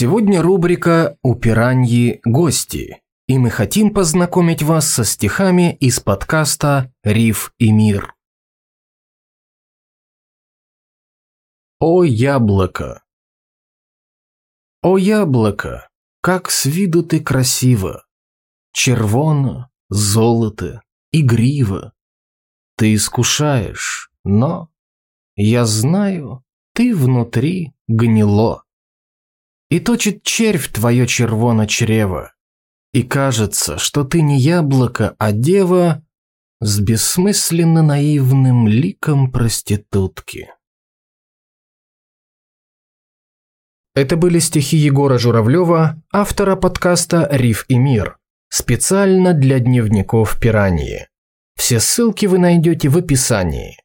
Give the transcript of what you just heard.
Сегодня рубрика «У пираньи гости», и мы хотим познакомить вас со стихами из подкаста «Риф и мир». О яблоко! О яблоко, как с виду ты красиво, Червоно, золото, игриво. Ты искушаешь, но, я знаю, ты внутри гнило. И точит червь твое червоно чрево, И кажется, что ты не яблоко, а дева С бессмысленно наивным ликом проститутки. Это были стихи Егора Журавлева, автора подкаста «Риф и мир», специально для дневников пираньи. Все ссылки вы найдете в описании.